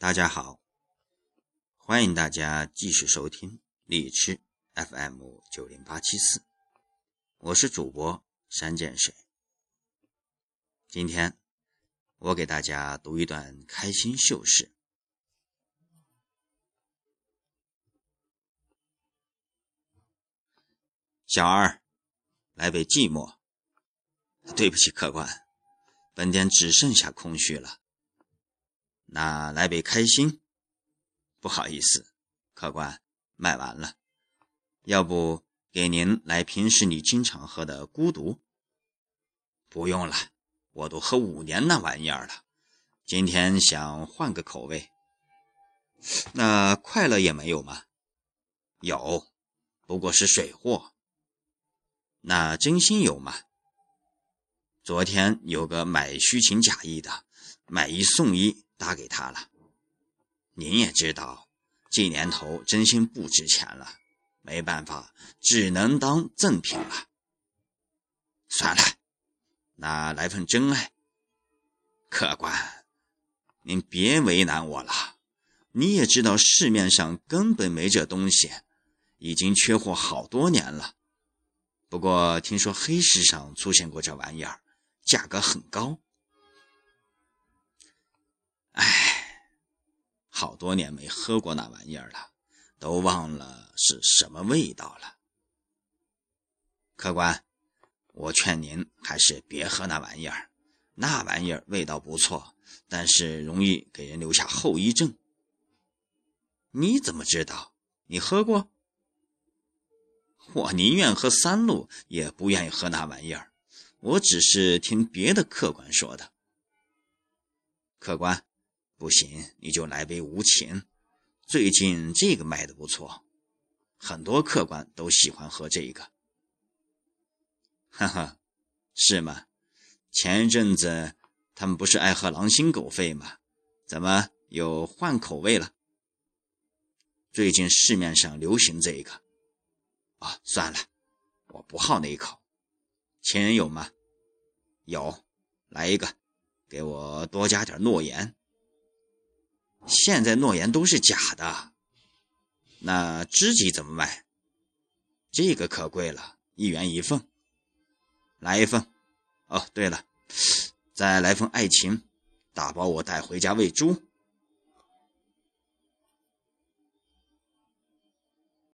大家好，欢迎大家继续收听荔枝 FM 九零八七四，我是主播山涧水。今天我给大家读一段开心秀事。小二，来杯寂寞。对不起，客官，本店只剩下空虚了。那来杯开心。不好意思，客官，卖完了。要不给您来平时你经常喝的孤独？不用了，我都喝五年那玩意儿了。今天想换个口味。那快乐也没有吗？有，不过是水货。那真心有吗？昨天有个买虚情假意的，买一送一，打给他了。您也知道，这年头真心不值钱了，没办法，只能当赠品了。算了，那来份真爱。客官，您别为难我了，你也知道市面上根本没这东西，已经缺货好多年了。不过听说黑市上出现过这玩意儿，价格很高。好多年没喝过那玩意儿了，都忘了是什么味道了。客官，我劝您还是别喝那玩意儿，那玩意儿味道不错，但是容易给人留下后遗症。你怎么知道？你喝过？我宁愿喝三鹿，也不愿意喝那玩意儿。我只是听别的客官说的。客官，不行，你就来杯无情。最近这个卖的不错，很多客官都喜欢喝这个。哈哈，是吗？前一阵子他们不是爱喝狼心狗肺吗？怎么又换口味了？最近市面上流行这个。啊，算了，我不好那一口。情人有吗？有，来一个，给我多加点诺言。现在诺言都是假的。那知己怎么卖？这个可贵了，一元一份。来一份。哦，对了，再来份爱情，打包我带回家喂猪。